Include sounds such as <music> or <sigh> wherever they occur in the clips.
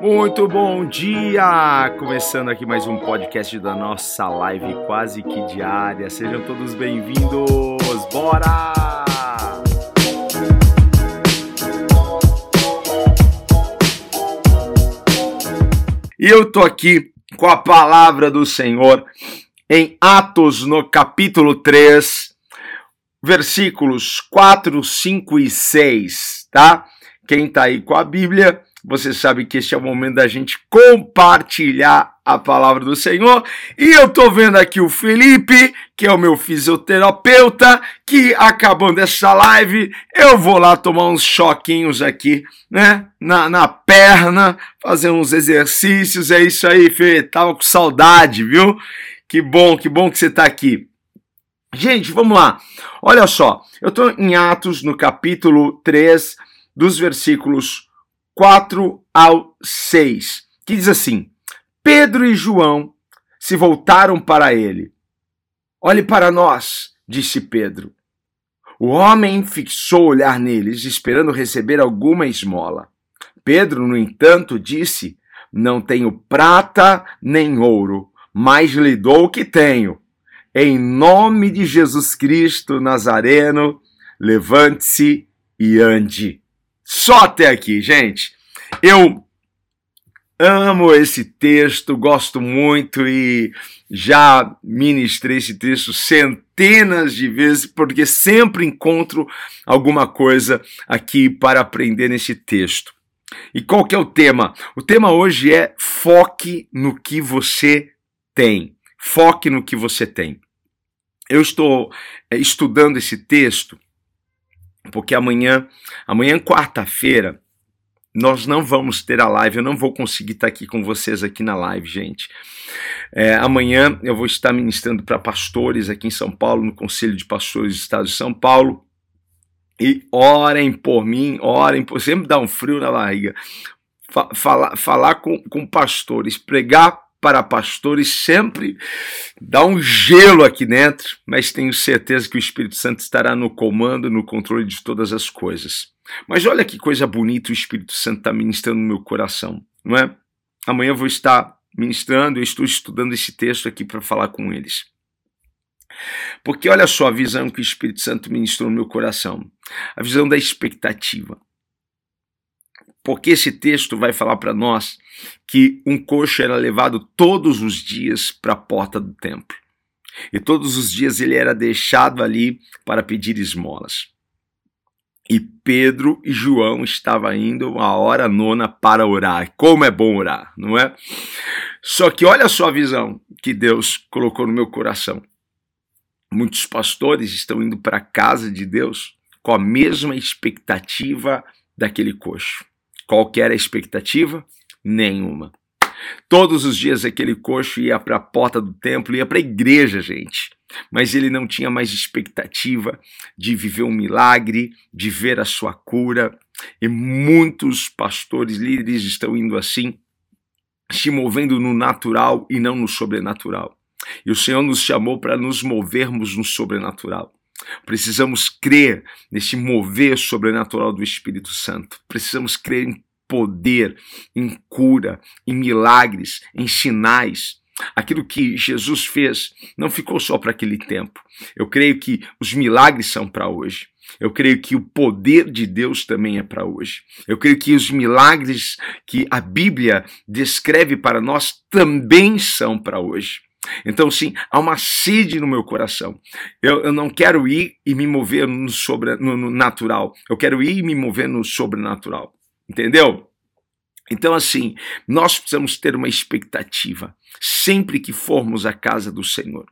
Muito bom dia! Começando aqui mais um podcast da nossa live quase que diária. Sejam todos bem-vindos! Bora! E eu tô aqui com a palavra do Senhor em Atos, no capítulo 3, versículos 4, 5 e 6, tá? Quem tá aí com a Bíblia, você sabe que este é o momento da gente compartilhar a palavra do Senhor. E eu tô vendo aqui o Felipe, que é o meu fisioterapeuta, que acabando essa live, eu vou lá tomar uns choquinhos aqui, né? Na, na perna, fazer uns exercícios. É isso aí, Fê. Tava com saudade, viu? Que bom, que bom que você tá aqui. Gente, vamos lá. Olha só, eu tô em Atos, no capítulo 3, dos versículos 4 ao 6, que diz assim: Pedro e João se voltaram para ele. Olhe para nós, disse Pedro. O homem fixou o olhar neles, esperando receber alguma esmola. Pedro, no entanto, disse: Não tenho prata nem ouro, mas lhe dou o que tenho. Em nome de Jesus Cristo Nazareno, levante-se e ande. Só até aqui, gente. Eu amo esse texto, gosto muito e já ministrei esse texto centenas de vezes, porque sempre encontro alguma coisa aqui para aprender nesse texto. E qual que é o tema? O tema hoje é foque no que você tem. Foque no que você tem. Eu estou é, estudando esse texto porque amanhã, amanhã quarta-feira, nós não vamos ter a live, eu não vou conseguir estar aqui com vocês aqui na live, gente. É, amanhã eu vou estar ministrando para pastores aqui em São Paulo, no Conselho de Pastores do Estado de São Paulo. E orem por mim, orem por. Sempre dá um frio na barriga. Falar, falar com, com pastores, pregar para pastores sempre dá um gelo aqui dentro, mas tenho certeza que o Espírito Santo estará no comando, no controle de todas as coisas. Mas olha que coisa bonita o Espírito Santo está ministrando no meu coração, não é? Amanhã eu vou estar ministrando, eu estou estudando esse texto aqui para falar com eles. Porque olha só a visão que o Espírito Santo ministrou no meu coração, a visão da expectativa porque esse texto vai falar para nós que um coxo era levado todos os dias para a porta do templo. E todos os dias ele era deixado ali para pedir esmolas. E Pedro e João estavam indo a hora nona para orar. Como é bom orar, não é? Só que olha só a visão que Deus colocou no meu coração. Muitos pastores estão indo para a casa de Deus com a mesma expectativa daquele coxo. Qual era a expectativa? Nenhuma. Todos os dias aquele coxo ia para a porta do templo, ia para a igreja, gente. Mas ele não tinha mais expectativa de viver um milagre, de ver a sua cura. E muitos pastores, líderes estão indo assim, se movendo no natural e não no sobrenatural. E o Senhor nos chamou para nos movermos no sobrenatural. Precisamos crer nesse mover sobrenatural do Espírito Santo. Precisamos crer em poder, em cura, em milagres, em sinais. Aquilo que Jesus fez não ficou só para aquele tempo. Eu creio que os milagres são para hoje. Eu creio que o poder de Deus também é para hoje. Eu creio que os milagres que a Bíblia descreve para nós também são para hoje. Então, sim, há uma sede no meu coração. Eu, eu não quero ir e me mover no, sobre, no, no natural. Eu quero ir e me mover no sobrenatural. Entendeu? Então, assim, nós precisamos ter uma expectativa sempre que formos à casa do Senhor.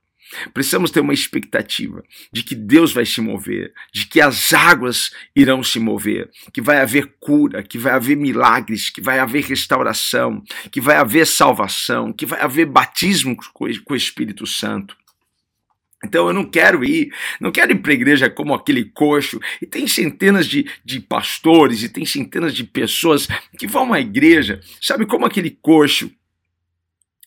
Precisamos ter uma expectativa de que Deus vai se mover, de que as águas irão se mover, que vai haver cura, que vai haver milagres, que vai haver restauração, que vai haver salvação, que vai haver batismo com o Espírito Santo. Então eu não quero ir, não quero ir para a igreja como aquele coxo. E tem centenas de, de pastores e tem centenas de pessoas que vão à igreja, sabe, como aquele coxo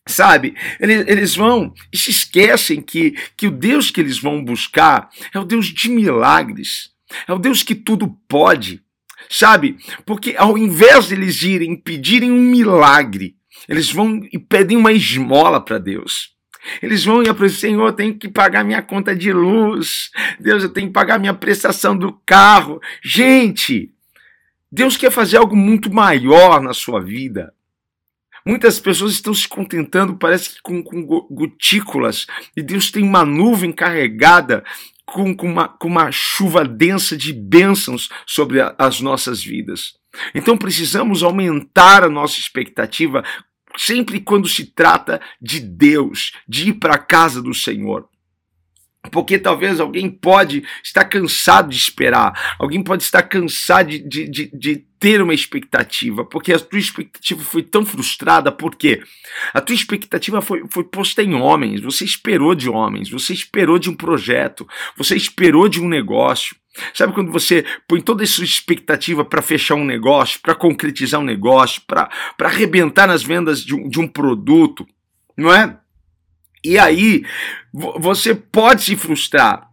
Sabe? Eles, eles vão e se esquecem que, que o Deus que eles vão buscar é o Deus de milagres, é o Deus que tudo pode. sabe? Porque ao invés de eles irem pedirem um milagre, eles vão e pedem uma esmola para Deus. Eles vão e falam, Senhor, eu tenho que pagar minha conta de luz. Deus, eu tenho que pagar minha prestação do carro. Gente, Deus quer fazer algo muito maior na sua vida. Muitas pessoas estão se contentando, parece que com, com gotículas, e Deus tem uma nuvem carregada com, com, uma, com uma chuva densa de bênçãos sobre a, as nossas vidas. Então precisamos aumentar a nossa expectativa sempre quando se trata de Deus, de ir para a casa do Senhor. Porque talvez alguém pode estar cansado de esperar, alguém pode estar cansado de, de, de, de, ter uma expectativa, porque a tua expectativa foi tão frustrada, porque a tua expectativa foi, foi posta em homens, você esperou de homens, você esperou de um projeto, você esperou de um negócio. Sabe quando você põe toda essa expectativa para fechar um negócio, para concretizar um negócio, para arrebentar nas vendas de um, de um produto, não é? E aí você pode se frustrar.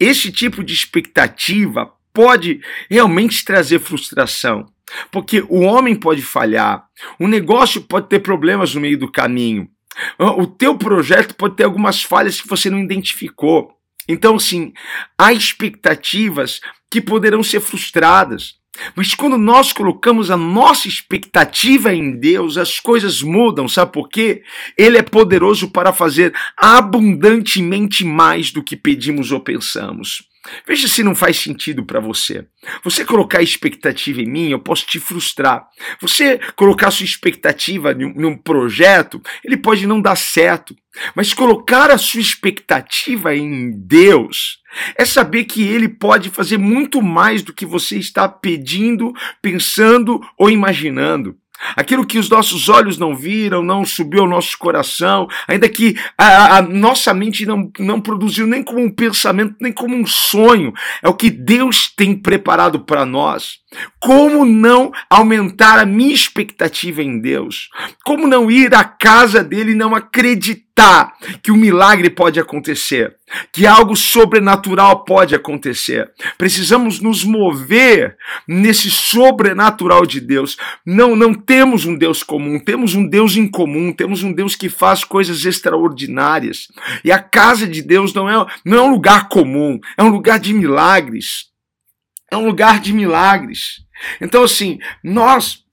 Esse tipo de expectativa pode realmente trazer frustração, porque o homem pode falhar, o negócio pode ter problemas no meio do caminho, o teu projeto pode ter algumas falhas que você não identificou. Então, sim, há expectativas que poderão ser frustradas. Mas quando nós colocamos a nossa expectativa em Deus, as coisas mudam, sabe por quê? Ele é poderoso para fazer abundantemente mais do que pedimos ou pensamos. Veja se não faz sentido para você. Você colocar expectativa em mim, eu posso te frustrar. Você colocar sua expectativa num projeto, ele pode não dar certo. Mas colocar a sua expectativa em Deus é saber que Ele pode fazer muito mais do que você está pedindo, pensando ou imaginando. Aquilo que os nossos olhos não viram, não subiu ao nosso coração, ainda que a, a, nossa mente não, não produziu nem como um pensamento, nem como um sonho, é o que Deus tem preparado para nós. Como não aumentar a minha expectativa em Deus? Como não ir à casa dele e não acreditar que o um milagre pode acontecer? Que algo sobrenatural pode acontecer? Precisamos nos mover nesse sobrenatural de Deus. Não, não temos um Deus comum, temos um Deus incomum, temos um Deus que faz coisas extraordinárias. E a casa de Deus não é, não é um lugar comum, é um lugar de milagres. É um lugar de milagres. Então, assim, nós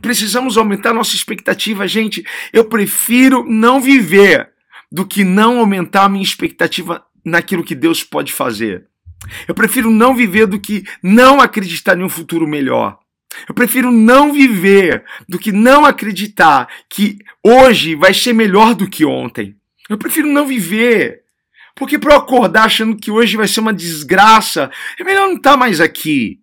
precisamos aumentar nossa expectativa, gente. Eu prefiro não viver do que não aumentar a minha expectativa naquilo que Deus pode fazer. Eu prefiro não viver do que não acreditar em um futuro melhor. Eu prefiro não viver do que não acreditar que hoje vai ser melhor do que ontem. Eu prefiro não viver. Porque para eu acordar achando que hoje vai ser uma desgraça, é melhor não estar tá mais aqui.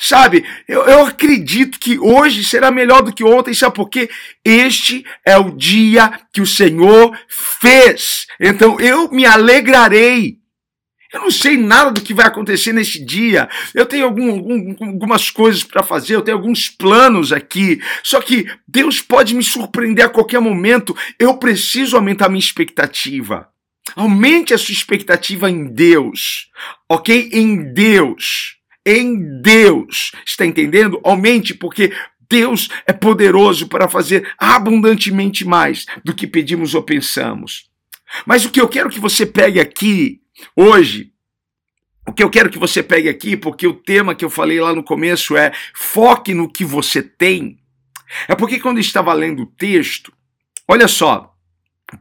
Sabe, eu, eu acredito que hoje será melhor do que ontem, sabe por quê? Este é o dia que o Senhor fez. Então eu me alegrarei. Eu não sei nada do que vai acontecer nesse dia. Eu tenho algum, algum, algumas coisas para fazer, eu tenho alguns planos aqui. Só que Deus pode me surpreender a qualquer momento. Eu preciso aumentar minha expectativa. Aumente a sua expectativa em Deus, ok? Em Deus. Em Deus. Está entendendo? Aumente, porque Deus é poderoso para fazer abundantemente mais do que pedimos ou pensamos. Mas o que eu quero que você pegue aqui hoje, o que eu quero que você pegue aqui, porque o tema que eu falei lá no começo é foque no que você tem. É porque quando eu estava lendo o texto, olha só,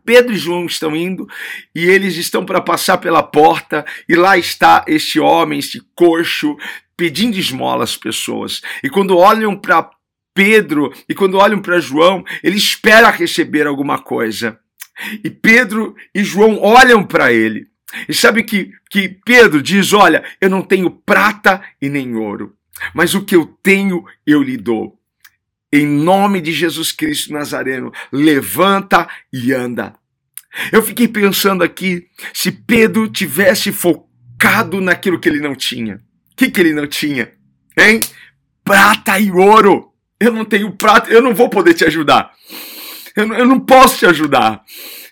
Pedro e João estão indo e eles estão para passar pela porta, e lá está este homem, este coxo, pedindo esmola às pessoas. E quando olham para Pedro e quando olham para João, ele espera receber alguma coisa. E Pedro e João olham para ele. E sabe que, que Pedro diz: Olha, eu não tenho prata e nem ouro, mas o que eu tenho eu lhe dou em nome de Jesus Cristo Nazareno, levanta e anda. Eu fiquei pensando aqui, se Pedro tivesse focado naquilo que ele não tinha. O que, que ele não tinha? Hein? Prata e ouro. Eu não tenho prata, eu não vou poder te ajudar. Eu, eu não posso te ajudar.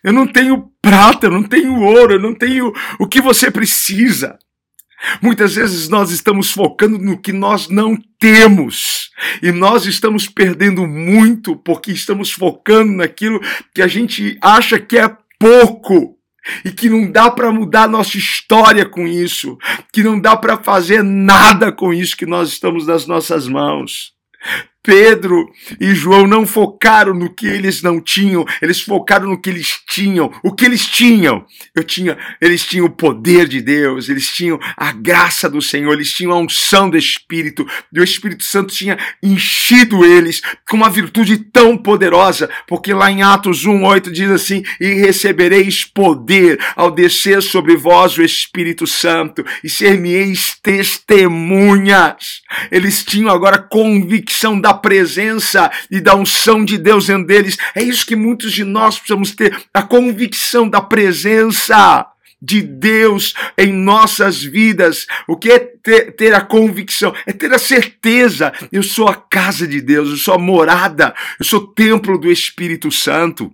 Eu não tenho prata, eu não tenho ouro, eu não tenho o que você precisa. Muitas vezes nós estamos focando no que nós não temos e nós estamos perdendo muito porque estamos focando naquilo que a gente acha que é pouco e que não dá para mudar nossa história com isso, que não dá para fazer nada com isso que nós estamos nas nossas mãos. Pedro e João não focaram no que eles não tinham, eles focaram no que eles tinham. O que eles tinham? Eu tinha, eles tinham o poder de Deus, eles tinham a graça do Senhor, eles tinham a unção do Espírito, e o Espírito Santo tinha enchido eles com uma virtude tão poderosa, porque lá em Atos 1:8 diz assim: "E recebereis poder ao descer sobre vós o Espírito Santo, e ser-me-eis testemunhas." Eles tinham agora convicção da presença e da unção de Deus dentro deles. É isso que muitos de nós precisamos ter, a convicção da presença de Deus em nossas vidas. O que é ter, ter, a convicção? É ter a certeza. Eu sou a casa de Deus, eu sou a morada, eu sou o templo do Espírito Santo.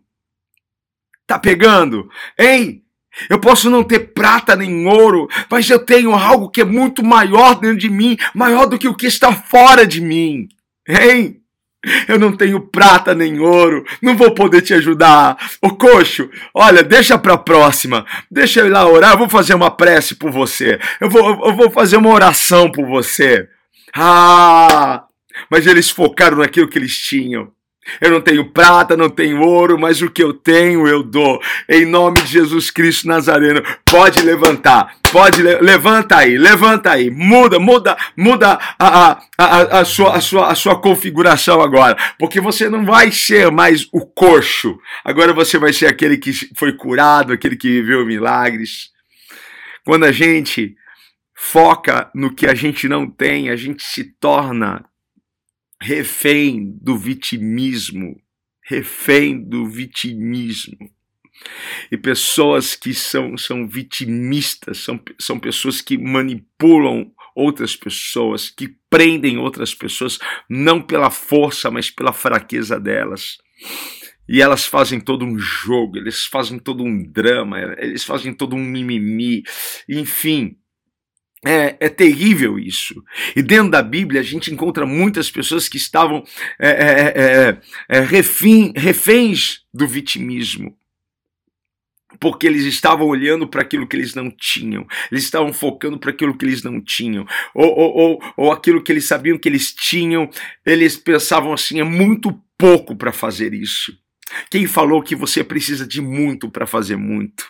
Tá pegando? Hein? Eu posso não ter prata nem ouro, mas eu tenho algo que é muito maior dentro de mim, maior do que o que está fora de mim. Hein? Eu não tenho prata nem ouro, não vou poder te ajudar. Ô coxo, olha, deixa pra próxima. Deixa eu ir lá orar, eu vou fazer uma prece por você. Eu vou, eu vou fazer uma oração por você. Ah! Mas eles focaram naquilo que eles tinham. Eu não tenho prata, não tenho ouro, mas o que eu tenho eu dou. Em nome de Jesus Cristo Nazareno, pode levantar, pode le levanta aí, levanta aí, muda, muda, muda a, a, a, a, sua, a, sua, a sua configuração agora, porque você não vai ser mais o coxo. Agora você vai ser aquele que foi curado, aquele que viveu milagres. Quando a gente foca no que a gente não tem, a gente se torna refém do vitimismo, refém do vitimismo. E pessoas que são, são vitimistas, são, são pessoas que manipulam outras pessoas, que prendem outras pessoas, não pela força, mas pela fraqueza delas. E elas fazem todo um jogo, eles fazem todo um drama, eles fazem todo um mimimi, enfim. É, é, terrível isso. E dentro da Bíblia a gente encontra muitas pessoas que estavam é, é, é, é refém, reféns do vitimismo. Porque eles estavam olhando para aquilo que eles não tinham, eles estavam focando para aquilo que eles não tinham, ou, ou, ou, ou aquilo que eles sabiam que eles tinham, eles pensavam assim: é muito pouco para fazer isso. Quem falou que você precisa de muito para fazer muito?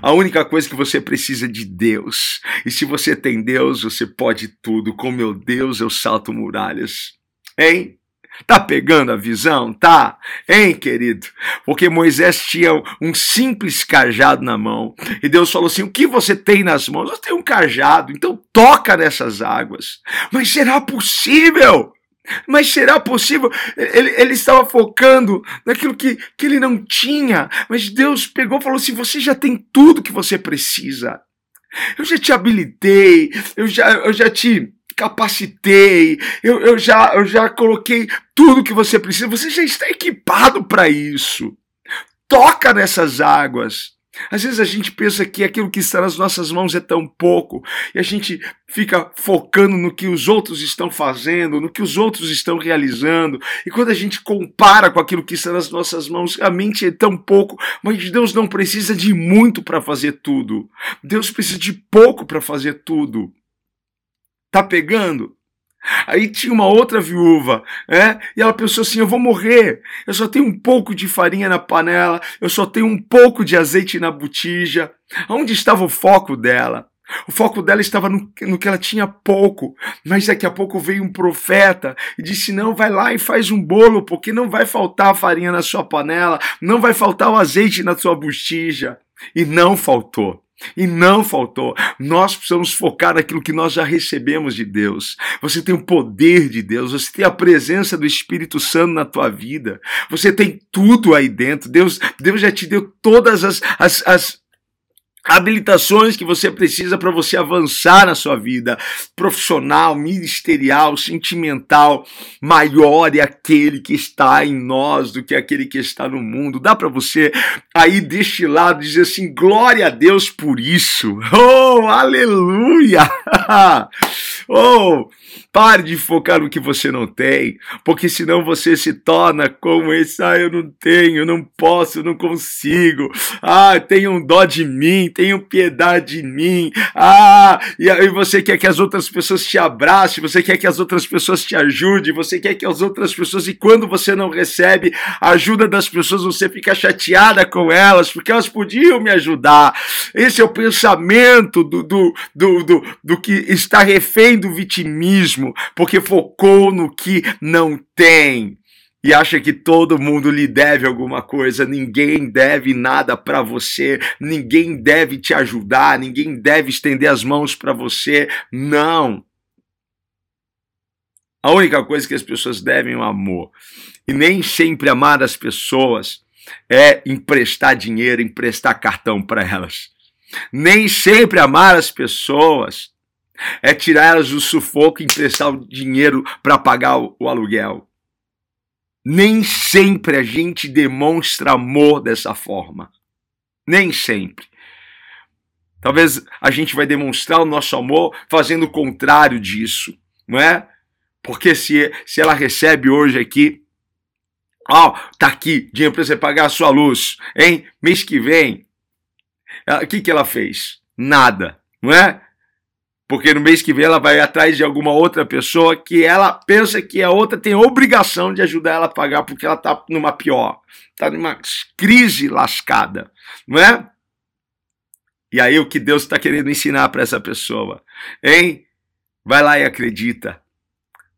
A única coisa que você precisa é de Deus. E se você tem Deus, você pode tudo. Com meu Deus eu salto muralhas. Hein? Tá pegando a visão? Tá? Hein, querido? Porque Moisés tinha um simples cajado na mão. E Deus falou assim: O que você tem nas mãos? Eu tenho um cajado, então toca nessas águas. Mas será possível? Mas será possível? Ele, ele estava focando naquilo que, que ele não tinha. Mas Deus pegou e falou assim: você já tem tudo que você precisa. Eu já te habilitei, eu já, eu já te capacitei, eu, eu, já, eu já coloquei tudo que você precisa. Você já está equipado para isso. Toca nessas águas. Às vezes a gente pensa que aquilo que está nas nossas mãos é tão pouco e a gente fica focando no que os outros estão fazendo, no que os outros estão realizando. E quando a gente compara com aquilo que está nas nossas mãos, a mente é tão pouco, mas Deus não precisa de muito para fazer tudo. Deus precisa de pouco para fazer tudo. Tá pegando? Aí tinha uma outra viúva, né? E ela pensou assim: eu vou morrer, eu só tenho um pouco de farinha na panela, eu só tenho um pouco de azeite na botija. Onde estava o foco dela? O foco dela estava no, no, que ela tinha pouco, mas daqui a pouco veio um profeta e disse: Não, vai lá e faz um bolo, porque não vai faltar farinha na sua panela, não vai faltar o azeite na sua botija. E não faltou. E não faltou. Nós precisamos focar naquilo que nós já recebemos de Deus. Você tem o poder de Deus, você tem a presença do Espírito Santo na tua vida. Você tem tudo aí dentro. Deus, Deus já te deu todas as, as, as habilitações que você precisa para você avançar na sua vida profissional, ministerial, sentimental. Maior é aquele que está em nós do que aquele que está no mundo. Dá para você aí deste lado dizer assim: glória a Deus por isso. <laughs> Oh, aleluia! <laughs> oh, Pare de focar no que você não tem, porque senão você se torna como esse, ah, eu não tenho, não posso, não consigo. Ah, tenham dó de mim, tenham piedade de mim. Ah, e você quer que as outras pessoas te abracem, você quer que as outras pessoas te ajudem, você quer que as outras pessoas, e quando você não recebe a ajuda das pessoas, você fica chateada com elas, porque elas podiam me ajudar. Esse é o pensamento do, do, do, do, do que está refém do vitimismo mesmo, porque focou no que não tem e acha que todo mundo lhe deve alguma coisa, ninguém deve nada para você, ninguém deve te ajudar, ninguém deve estender as mãos para você. Não. A única coisa que as pessoas devem é o amor. E nem sempre amar as pessoas é emprestar dinheiro, emprestar cartão para elas. Nem sempre amar as pessoas é tirar elas do sufoco e emprestar o dinheiro para pagar o, o aluguel. Nem sempre a gente demonstra amor dessa forma. Nem sempre. Talvez a gente vai demonstrar o nosso amor fazendo o contrário disso, não é? Porque se, se ela recebe hoje aqui, ó, oh, tá aqui, dinheiro para você pagar a sua luz, hein? Mês que vem, o que, que ela fez? Nada, não é? Porque no mês que vem ela vai atrás de alguma outra pessoa que ela pensa que a outra tem obrigação de ajudar ela a pagar porque ela está numa pior, está numa crise lascada, não é? E aí o que Deus está querendo ensinar para essa pessoa, hein? Vai lá e acredita,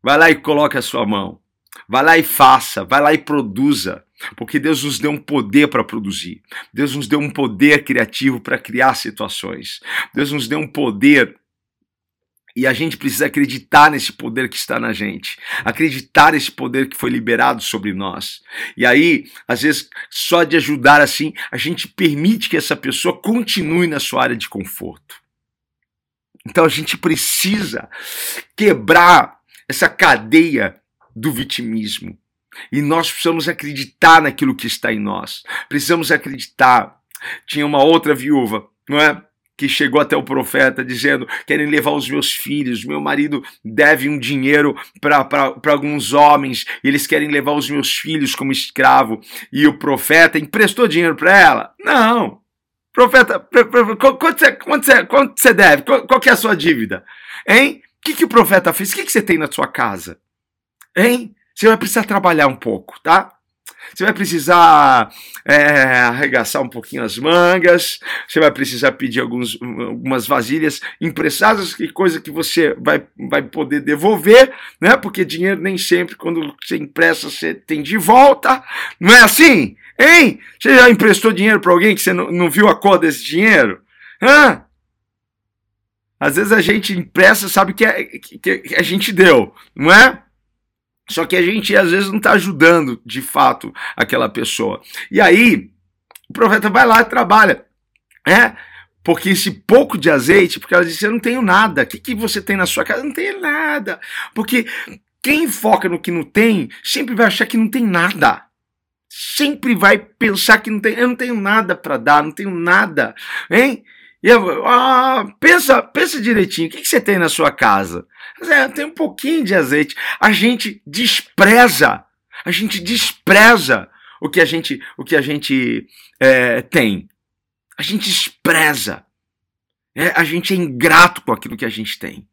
vai lá e coloca a sua mão, vai lá e faça, vai lá e produza. Porque Deus nos deu um poder para produzir. Deus nos deu um poder criativo para criar situações. Deus nos deu um poder e a gente precisa acreditar nesse poder que está na gente, acreditar nesse poder que foi liberado sobre nós. E aí, às vezes, só de ajudar assim, a gente permite que essa pessoa continue na sua área de conforto. Então a gente precisa quebrar essa cadeia do vitimismo. E nós precisamos acreditar naquilo que está em nós. Precisamos acreditar. Tinha uma outra viúva, não é? Que chegou até o profeta dizendo: querem levar os meus filhos, meu marido deve um dinheiro para alguns homens, eles querem levar os meus filhos como escravo. E o profeta emprestou dinheiro para ela? Não. Profeta, quanto você, quanto você, quanto você deve? Qual, qual é a sua dívida? Hein? O que, que o profeta fez? O que, que você tem na sua casa? Hein? Você vai precisar trabalhar um pouco, tá? Você vai precisar é, arregaçar um pouquinho as mangas, você vai precisar pedir alguns, algumas vasilhas emprestadas, que coisa que você vai, vai poder devolver, né? Porque dinheiro nem sempre, quando você empresta, você tem de volta. Não é assim? Hein? Você já emprestou dinheiro para alguém que você não, não viu a cor desse dinheiro? Hã? Às vezes a gente empresta, sabe que, é, que, que a gente deu, não é? Só que a gente às vezes não está ajudando de fato aquela pessoa. E aí, o profeta vai lá e trabalha. É, porque esse pouco de azeite, porque ela disse: Eu não tenho nada. O que, que você tem na sua casa? Eu não tenho nada. Porque quem foca no que não tem, sempre vai achar que não tem nada. Sempre vai pensar que não tem. Eu não tenho nada para dar, não tenho nada. Hein? Eu, ah, pensa, pensa direitinho, o que, que você tem na sua casa? É, tem um pouquinho de azeite. A gente despreza, a gente despreza o que a gente, o que a gente é, tem. A gente despreza. É, a gente é ingrato com aquilo que a gente tem.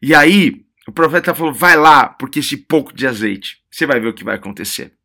E aí, o profeta falou: vai lá, porque esse pouco de azeite, você vai ver o que vai acontecer.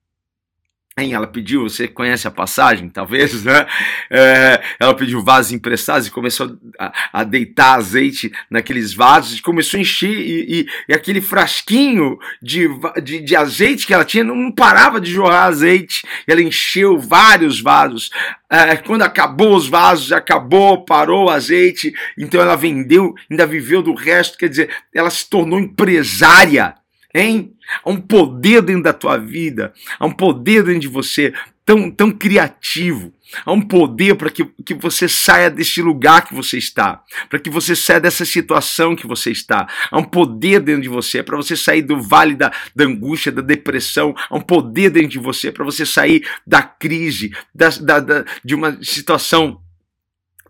Ela pediu, você conhece a passagem, talvez, né? É, ela pediu vasos emprestados e começou a, a, deitar azeite naqueles vasos e começou a encher. E, e, e aquele frasquinho de, de, de, azeite que ela tinha não parava de jorrar azeite. Ela encheu vários vasos. É, quando acabou os vasos, acabou, parou o azeite. Então ela vendeu, ainda viveu do resto. Quer dizer, ela se tornou empresária hein? Há um poder dentro da tua vida, há um poder dentro de você tão, tão criativo. Há um poder para que, que você saia deste lugar que você está, para que você saia dessa situação que você está. Há um poder dentro de você para você sair do vale da, da angústia, da depressão. Há um poder dentro de você para você sair da crise, da, da, da, de uma situação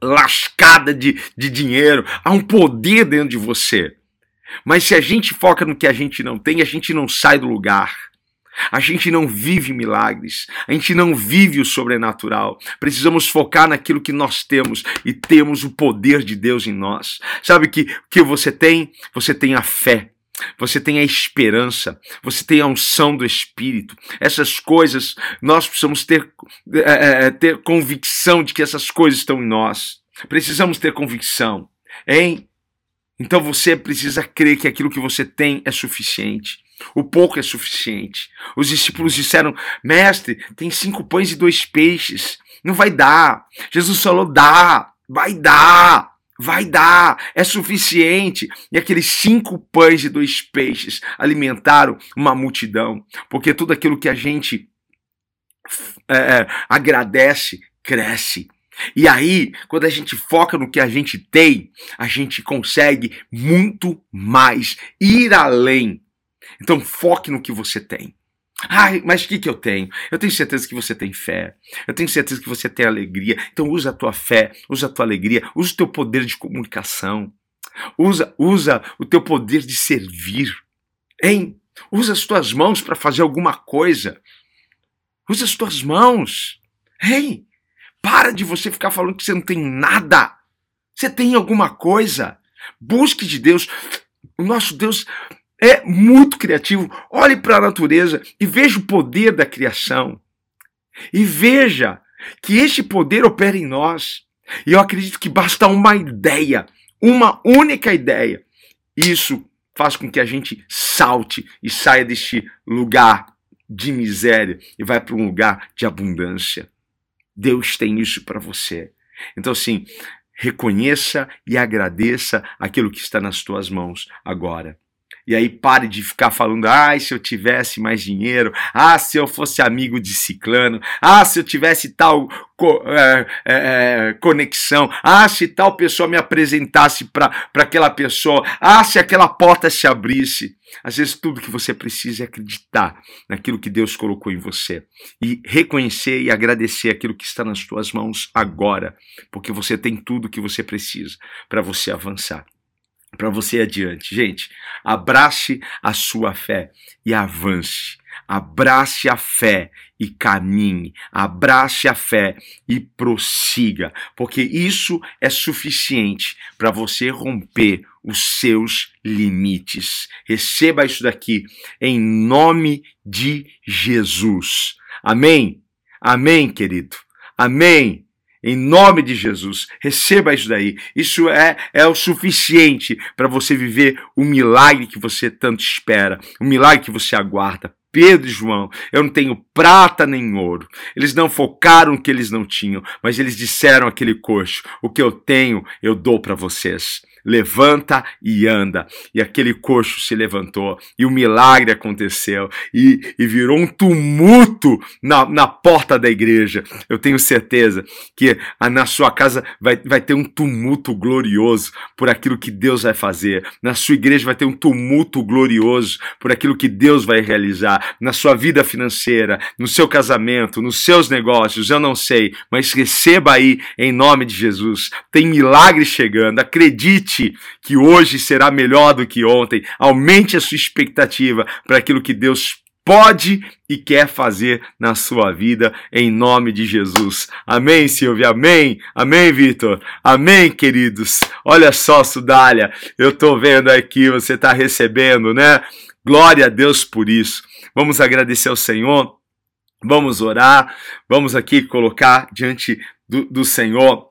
lascada de, de dinheiro. Há um poder dentro de você. Mas se a gente foca no que a gente não tem, a gente não sai do lugar. A gente não vive milagres, a gente não vive o sobrenatural. Precisamos focar naquilo que nós temos e temos o poder de Deus em nós. Sabe que que você tem? Você tem a fé. Você tem a esperança, você tem a unção do Espírito. Essas coisas, nós precisamos ter, é, é, ter convicção de que essas coisas estão em nós. Precisamos ter convicção, hein? Então você precisa crer que aquilo que você tem é suficiente. O pouco é suficiente. Os discípulos disseram: Mestre, tem cinco pães e dois peixes. Não vai dar. Jesus falou: dá, vai dar, vai dar, é suficiente. E aqueles cinco pães e dois peixes alimentaram uma multidão. Porque tudo aquilo que a gente é, é agradece, cresce. E aí, quando a gente foca no que a gente tem, a gente consegue muito mais, ir além então foque no que você tem. Ai, mas o que, que eu tenho? Eu tenho certeza que você tem fé. Eu tenho certeza que você tem alegria. Então usa a tua fé, usa a tua alegria, usa o teu poder de comunicação. Usa, usa o teu poder de servir. Hein? Usa as tuas mãos para fazer alguma coisa. Usa as tuas mãos. Hein? Para de você ficar falando que você não tem nada. Você tem alguma coisa. Busque de Deus. O nosso Deus é muito criativo. Olhe para a natureza e veja o poder da criação. E veja que este poder opera em nós. E eu acredito que basta uma ideia, uma única ideia. Isso faz com que a gente salte e saia deste lugar de miséria e vai para um lugar de abundância. Deus tem isso para você. Então, assim, reconheça e agradeça aquilo que está nas tuas mãos agora. E aí pare de ficar falando, ah, se eu tivesse mais dinheiro, ah, se eu fosse amigo de ciclano, ah, se eu tivesse tal co é, é, conexão, ah, se tal pessoa me apresentasse para aquela pessoa, ah, se aquela porta se abrisse. Às vezes tudo que você precisa é acreditar naquilo que Deus colocou em você e reconhecer e agradecer aquilo que está nas suas mãos agora, porque você tem tudo que você precisa para você avançar para você adiante. Gente, abrace a sua fé e avance. Abrace a fé e caminhe. Abrace a fé e prossiga, porque isso é suficiente para você romper os seus limites. Receba isso daqui em nome de Jesus. Amém? Amém, querido. Amém. Em nome de Jesus, receba isso daí. Isso é, é o suficiente para você viver o milagre que você tanto espera, o milagre que você aguarda. Pedro e João, eu não tenho prata nem ouro. Eles não focaram o que eles não tinham, mas eles disseram aquele coxo: o que eu tenho, eu dou para vocês levanta e anda. E aquele coxo se levantou, e o milagre aconteceu, e, e virou um tumulto na, na porta da igreja. Eu tenho certeza que na sua casa vai, vai ter um tumulto glorioso por aquilo que Deus vai fazer. Na sua igreja vai ter um tumulto glorioso por aquilo que Deus vai realizar. Na sua vida financeira, no seu casamento, nos seus negócios, eu não sei, mas receba aí em nome de Jesus. Tem milagre chegando, acredite acredite que hoje será melhor do que ontem. Aumente a sua expectativa para aquilo que Deus pode e quer fazer na sua vida, em nome de Jesus. Amém, Silvia? Amém? Amém, Vitor? Amém, queridos? Olha só, Sudália, eu tô vendo aqui, você está recebendo, né? Glória a Deus por isso. Vamos agradecer ao Senhor, vamos orar, vamos aqui colocar diante do, do Senhor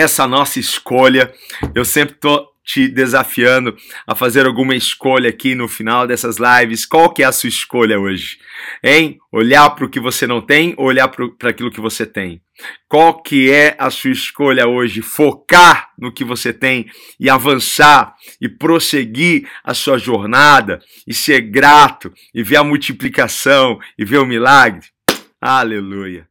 essa nossa escolha. Eu sempre tô te desafiando a fazer alguma escolha aqui no final dessas lives. Qual que é a sua escolha hoje? Em olhar para o que você não tem ou olhar para aquilo que você tem? Qual que é a sua escolha hoje? Focar no que você tem e avançar e prosseguir a sua jornada e ser grato e ver a multiplicação e ver o milagre? Aleluia.